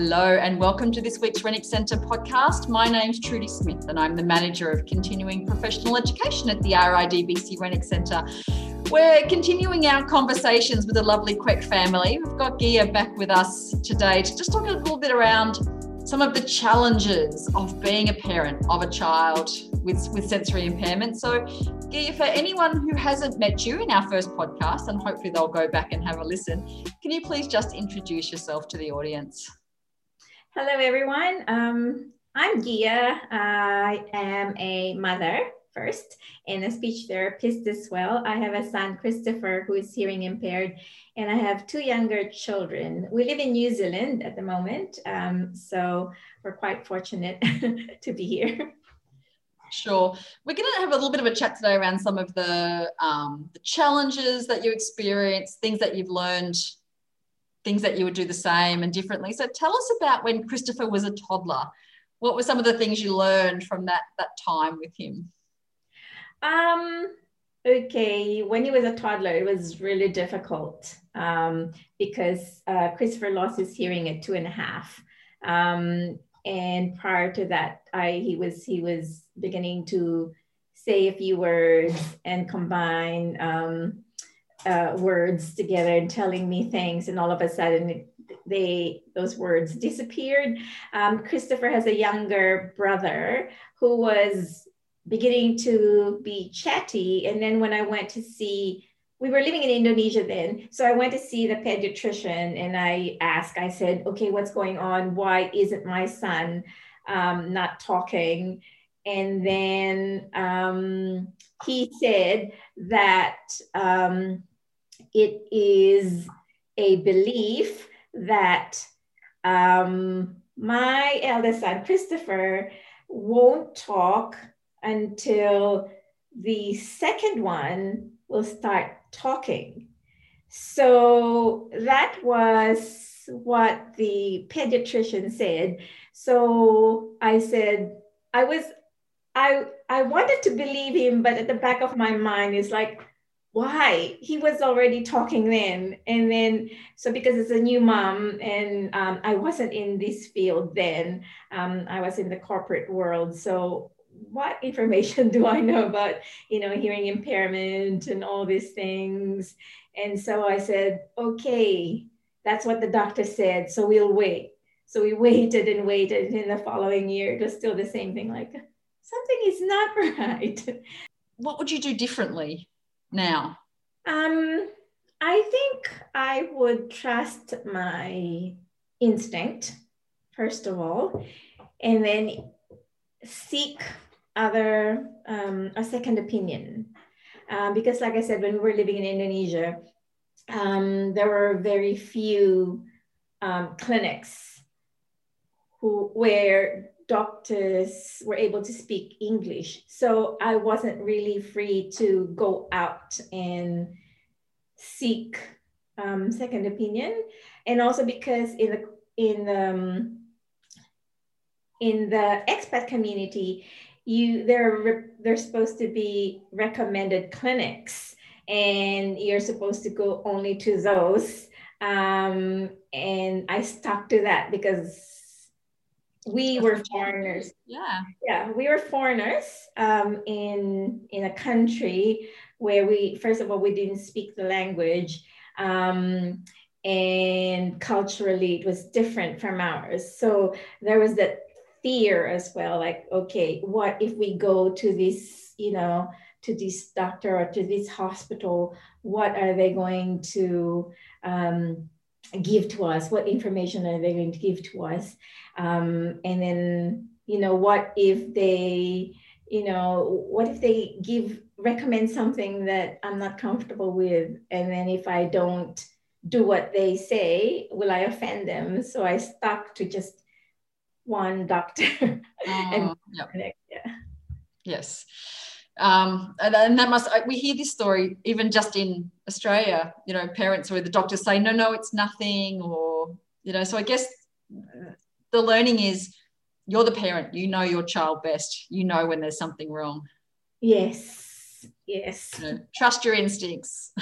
Hello, and welcome to this week's Renwick Centre podcast. My name's Trudy Smith, and I'm the Manager of Continuing Professional Education at the RIDBC Renwick Centre. We're continuing our conversations with the lovely Quek family. We've got Gia back with us today to just talk a little bit around some of the challenges of being a parent of a child with, with sensory impairment. So, Gia, for anyone who hasn't met you in our first podcast, and hopefully they'll go back and have a listen, can you please just introduce yourself to the audience? Hello, everyone. Um, I'm Gia. I am a mother first and a speech therapist as well. I have a son, Christopher, who is hearing impaired, and I have two younger children. We live in New Zealand at the moment, um, so we're quite fortunate to be here. Sure. We're going to have a little bit of a chat today around some of the, um, the challenges that you experience, things that you've learned things that you would do the same and differently. So tell us about when Christopher was a toddler. What were some of the things you learned from that that time with him? Um, okay, when he was a toddler, it was really difficult um, because uh, Christopher lost his hearing at two and a half. Um, and prior to that, I he was he was beginning to say a few words and combine um, uh, words together and telling me things, and all of a sudden they those words disappeared. Um, Christopher has a younger brother who was beginning to be chatty, and then when I went to see. We were living in Indonesia then. So I went to see the pediatrician and I asked, I said, okay, what's going on? Why isn't my son um, not talking? And then um, he said that um, it is a belief that um, my eldest son, Christopher, won't talk until the second one will start talking. So that was what the pediatrician said. So I said, I was, I, I wanted to believe him, but at the back of my mind is like, why? He was already talking then. And then so because it's a new mom and um, i wasn't in this field then um, i was in the corporate world. So what information do i know about you know hearing impairment and all these things? And so i said okay that's what the doctor said so we'll wait. So we waited and waited in the following year it was still the same thing like something is not right. What would you do differently now? Um, I think I would trust my instinct, first of all, and then seek other um, a second opinion. Um, because, like I said, when we were living in Indonesia, um, there were very few um, clinics who where doctors were able to speak English. So I wasn't really free to go out and seek um, second opinion. And also because in the in um, in the expat community, you there there's supposed to be recommended clinics, and you're supposed to go only to those. Um, and I stuck to that because we were foreigners. Yeah. Yeah, we were foreigners um, in in a country where we first of all we didn't speak the language. Um, and culturally it was different from ours. So there was that fear as well, like, okay, what if we go to this, you know, to this doctor or to this hospital, what are they going to um, give to us? What information are they going to give to us? Um, and then, you know, what if they, you know, what if they give, recommend something that I'm not comfortable with? And then if I don't do what they say, will I offend them? So I stuck to just one doctor. and yep. yeah. Yes. Um, and, and, that must we hear this story even just in australia you know parents or the doctors say no no it's nothing or you know so i guess the learning is you're the parent you know your child best you know when there's something wrong yes yes you know, trust your instincts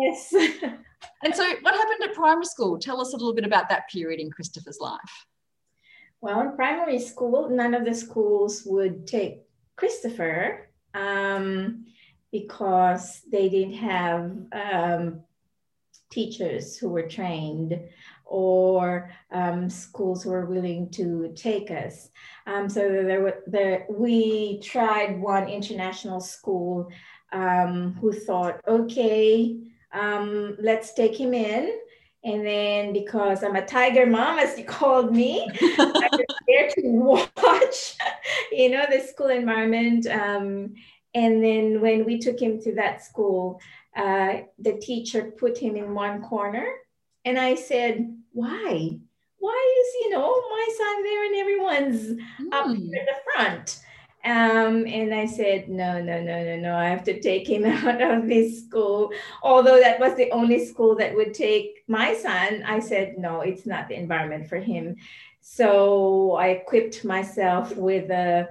yes And so, what happened at primary school? Tell us a little bit about that period in Christopher's life. Well, in primary school, none of the schools would take Christopher um, because they didn't have um, teachers who were trained or um, schools who were willing to take us. Um, so there were there, we tried one international school um, who thought, okay, um, let's take him in. And then because I'm a tiger mom, as you called me, I was there to watch, you know, the school environment. Um, and then when we took him to that school, uh, the teacher put him in one corner. And I said, why? Why is, you know, my son there and everyone's mm. up hmm. here at the front? Um, and I said, no, no, no, no, no, I have to take him out of this school. Although that was the only school that would take my son, I said, no, it's not the environment for him. So I equipped myself with the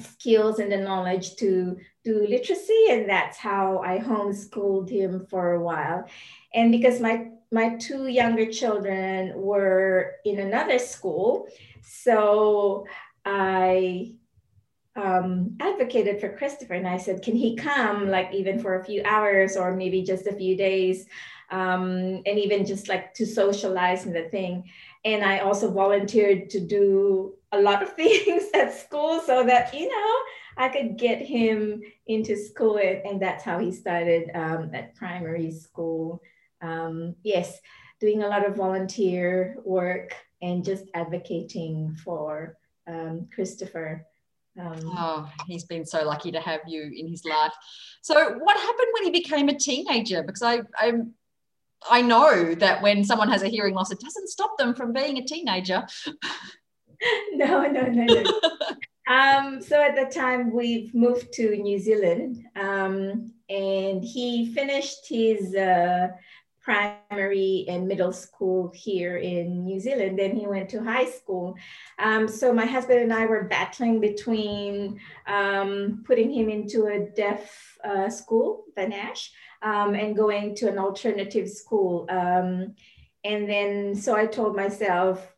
skills and the knowledge to do literacy, and that's how I homeschooled him for a while. And because my my two younger children were in another school, so I um, advocated for Christopher and I said, can he come like even for a few hours or maybe just a few days um, and even just like to socialize and the thing. And I also volunteered to do a lot of things at school so that, you know, I could get him into school. And that's how he started um, at primary school. Um, yes, doing a lot of volunteer work and just advocating for um, Christopher. Um, oh, he's been so lucky to have you in his life. So, what happened when he became a teenager? Because I, I, I know that when someone has a hearing loss, it doesn't stop them from being a teenager. no, no, no, no. um, so at the time we've moved to New Zealand, um, and he finished his uh, primary and middle school here in New Zealand. Then he went to high school. Um, so my husband and I were battling between um, putting him into a deaf uh, school, the Nash, um, and going to an alternative school. Um, and then, so I told myself,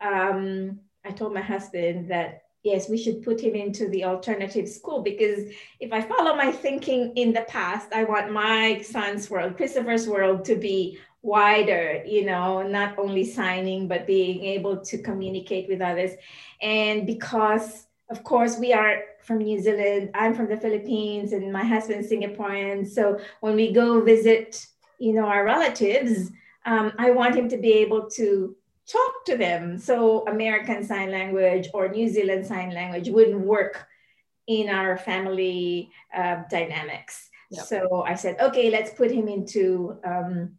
um, I told my husband that yes, we should put him into the alternative school because if I follow my thinking in the past, I want my son's world, Christopher's world, to be wider, you know, not only signing, but being able to communicate with others. And because, of course, we are from New Zealand, I'm from the Philippines, and my husband's Singaporean. So when we go visit, you know, our relatives, um, I want him to be able to talk to them. So American Sign Language or New Zealand Sign Language wouldn't work in our family uh, dynamics. Yep. So I said, okay, let's put him into um,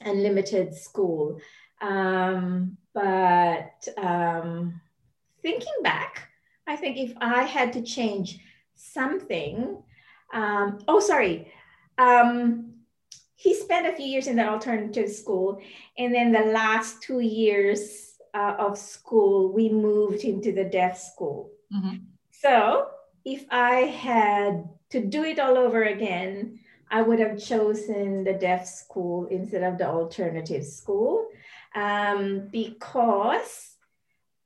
unlimited school. Um, but um, thinking back, I think if I had to change something, um, oh, sorry. Um, he spent a few years in the alternative school. And then the last two years uh, of school, we moved into the deaf school. Mm-hmm. So if I had to do it all over again, I would have chosen the deaf school instead of the alternative school um, because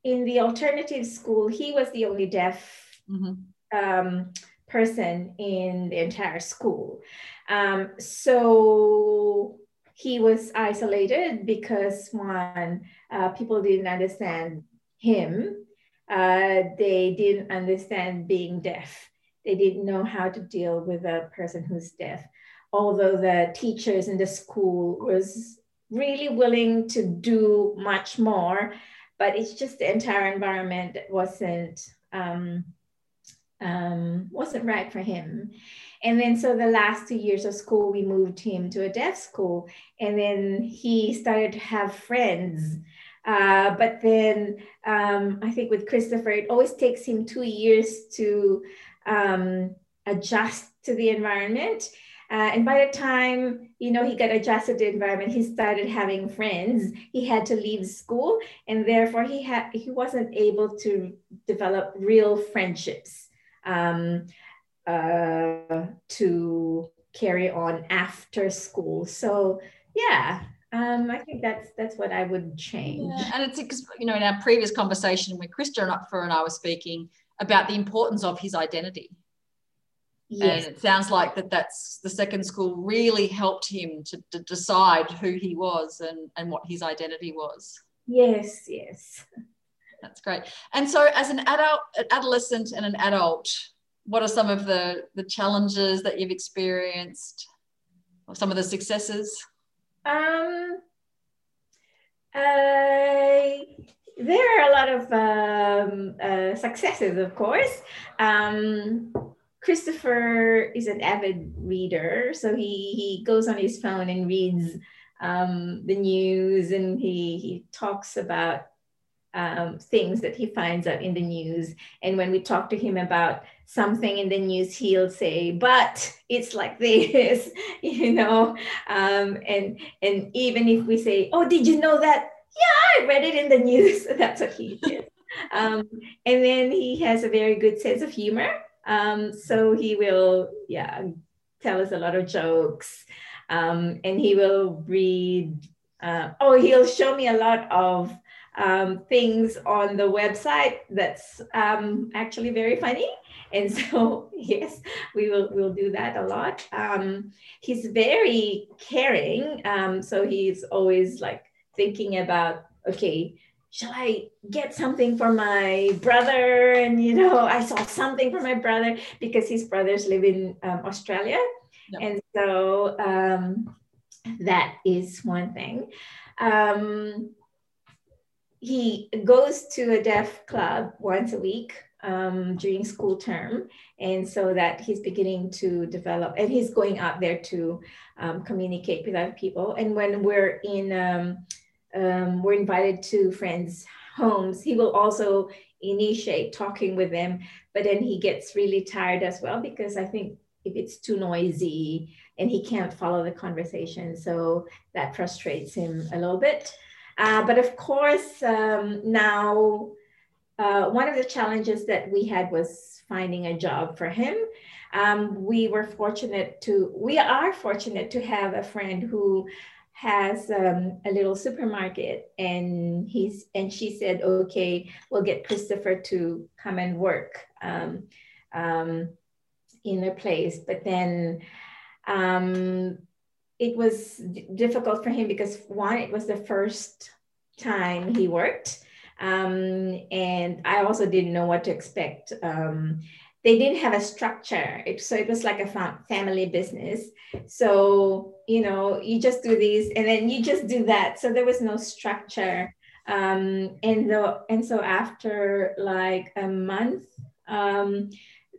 in the alternative school, he was the only deaf mm-hmm. um, person in the entire school. Um, so he was isolated because one, uh, people didn't understand him. Uh, they didn't understand being deaf. They didn't know how to deal with a person who's deaf. Although the teachers in the school was really willing to do much more, but it's just the entire environment wasn't um, um, wasn't right for him. And then, so the last two years of school, we moved him to a deaf school. And then he started to have friends. Uh, but then um, I think with Christopher, it always takes him two years to um, adjust to the environment. Uh, and by the time you know he got adjusted to the environment, he started having friends. He had to leave school, and therefore he had he wasn't able to develop real friendships um, uh, to carry on after school. So yeah, um, I think that's that's what I would change. Yeah. And it's because you know in our previous conversation when Krista and I were speaking about the importance of his identity. Yes. And it sounds like that that's the second school really helped him to, to decide who he was and, and what his identity was. Yes, yes. That's great. And so as an adult, adolescent and an adult, what are some of the, the challenges that you've experienced or some of the successes? Um, uh, there are a lot of um, uh, successes, of course. Um, Christopher is an avid reader, so he he goes on his phone and reads um, the news, and he he talks about um, things that he finds out in the news. And when we talk to him about something in the news, he'll say, "But it's like this," you know. Um, and and even if we say, "Oh, did you know that?" Yeah, I read it in the news. That's what he did. Um, and then he has a very good sense of humor. Um, so he will, yeah, tell us a lot of jokes. Um, and he will read, uh, oh, he'll show me a lot of um, things on the website that's um, actually very funny. And so, yes, we will we'll do that a lot. Um, he's very caring. Um, so he's always like thinking about, okay, shall I get something for my brother? And, you know, I saw something for my brother because his brothers live in um, Australia. Yep. And so um, that is one thing. Um, he goes to a deaf club once a week um, during school term. And so that he's beginning to develop, and he's going out there to um, communicate with other people. And when we're in, um, um, we're invited to friends' homes, he will also initiate talking with them, but then he gets really tired as well because I think if it's too noisy and he can't follow the conversation, so that frustrates him a little bit. Uh, but of course, um, now uh, one of the challenges that we had was finding a job for him. Um, we were fortunate to, we are fortunate to have a friend who has um, a little supermarket and he's and she said okay we'll get christopher to come and work um, um, in their place but then um, it was d- difficult for him because one it was the first time he worked um, and i also didn't know what to expect um, they didn't have a structure. It, so it was like a fam- family business. So, you know, you just do this and then you just do that. So there was no structure. Um, and, the, and so after like a month, um,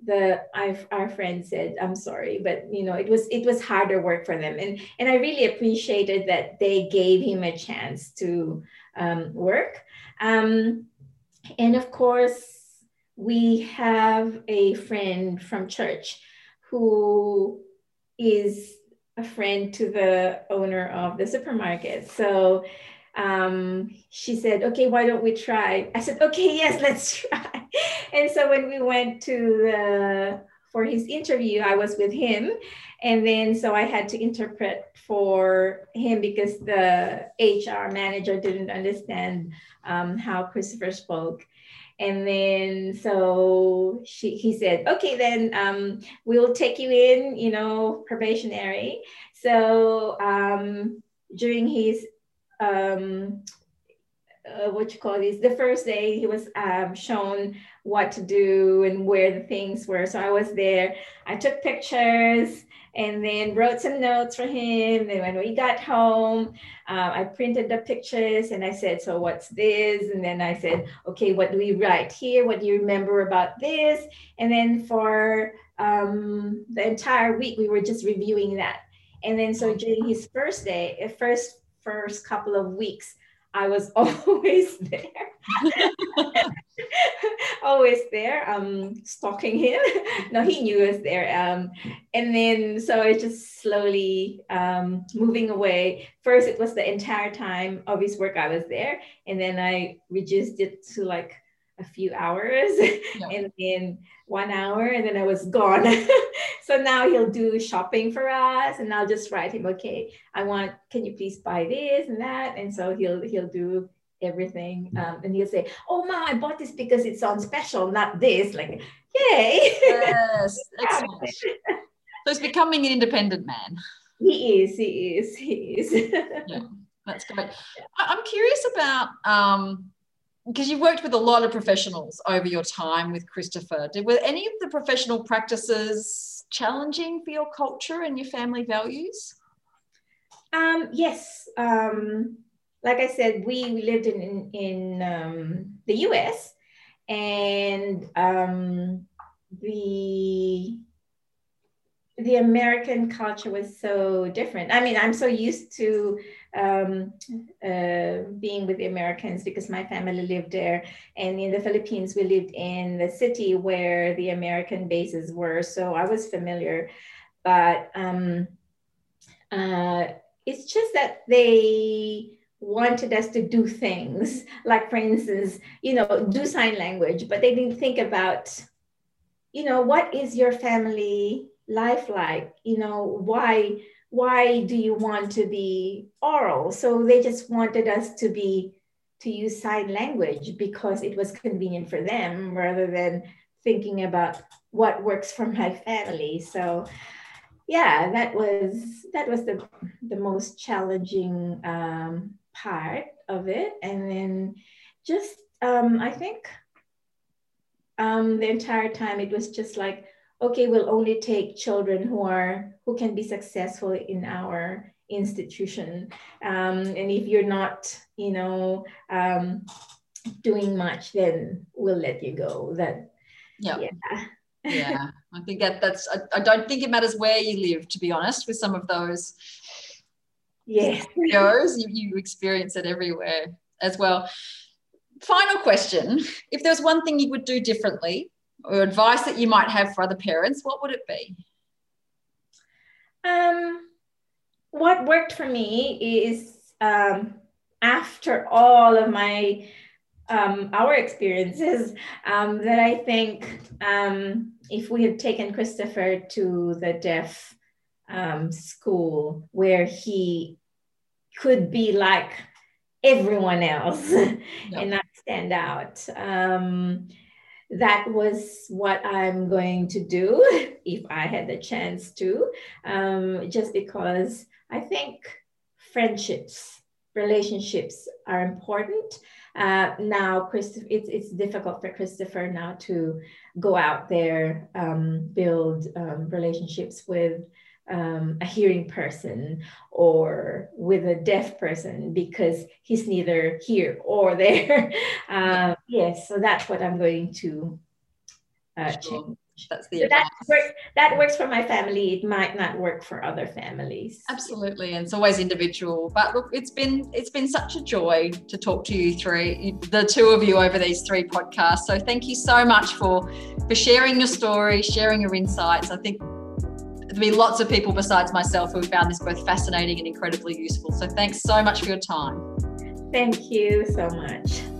the I've, our friend said i'm sorry but you know it was it was harder work for them and and i really appreciated that they gave him a chance to um, work um, and of course we have a friend from church who is a friend to the owner of the supermarket. So um, she said, okay, why don't we try? I said, okay, yes, let's try. And so when we went to the, for his interview, I was with him. And then so I had to interpret for him because the HR manager didn't understand um, how Christopher spoke. And then so she he said, okay, then um, we'll take you in, you know, probationary. So um, during his um, uh, what you call this, the first day he was um, shown what to do and where the things were. So I was there. I took pictures and then wrote some notes for him. and when we got home, uh, I printed the pictures and I said, so what's this? And then I said, okay, what do we write here? What do you remember about this? And then for um, the entire week, we were just reviewing that. And then so during his first day, uh, first first couple of weeks, I was always there. always there, um, stalking him. no, he knew I was there. Um, and then so I just slowly um, moving away. First, it was the entire time of his work I was there, and then I reduced it to like a few hours, yeah. and then one hour, and then I was gone. so now he'll do shopping for us, and I'll just write him, okay, I want, can you please buy this and that? And so he'll he'll do everything, um, and he'll say, oh ma, I bought this because it's on special, not this. Like, yay! Yes, excellent. so he's becoming an independent man. He is. He is. He is. yeah, that's great. I'm curious about. Um, because you've worked with a lot of professionals over your time with Christopher. Did, were any of the professional practices challenging for your culture and your family values? Um, yes. Um, like I said, we, lived in in, in um, the U.S. and um, the the American culture was so different. I mean, I'm so used to um, uh, being with the Americans because my family lived there. And in the Philippines, we lived in the city where the American bases were. So I was familiar. But um, uh, it's just that they wanted us to do things like for instance you know do sign language but they didn't think about you know what is your family life like you know why why do you want to be oral? So they just wanted us to be to use sign language because it was convenient for them rather than thinking about what works for my family. So yeah, that was that was the the most challenging um, part of it, and then just um, I think um, the entire time it was just like okay, we'll only take children who are who can be successful in our institution. Um, and if you're not, you know, um, doing much, then we'll let you go. That yep. yeah. yeah, I think that that's. I, I, don't think it matters where you live, to be honest. With some of those, yes, goes you, you experience it everywhere as well. Final question: If there's one thing you would do differently or advice that you might have for other parents, what would it be? Um, what worked for me is um, after all of my um, our experiences um, that I think um, if we had taken Christopher to the deaf um, school where he could be like everyone else and not stand out. That was what I'm going to do if I had the chance to, um, just because I think friendships, relationships are important. Uh, now, Christopher, it's, it's difficult for Christopher now to go out there, um, build um, relationships with um, a hearing person or with a deaf person because he's neither here or there. um, yes, so that's what I'm going to uh, sure. change. That's the so that works, that works for my family. It might not work for other families. Absolutely, and it's always individual. But look, it's been it's been such a joy to talk to you three, the two of you over these three podcasts. So thank you so much for for sharing your story, sharing your insights. I think there'll be lots of people besides myself who found this both fascinating and incredibly useful. So thanks so much for your time. Thank you so much.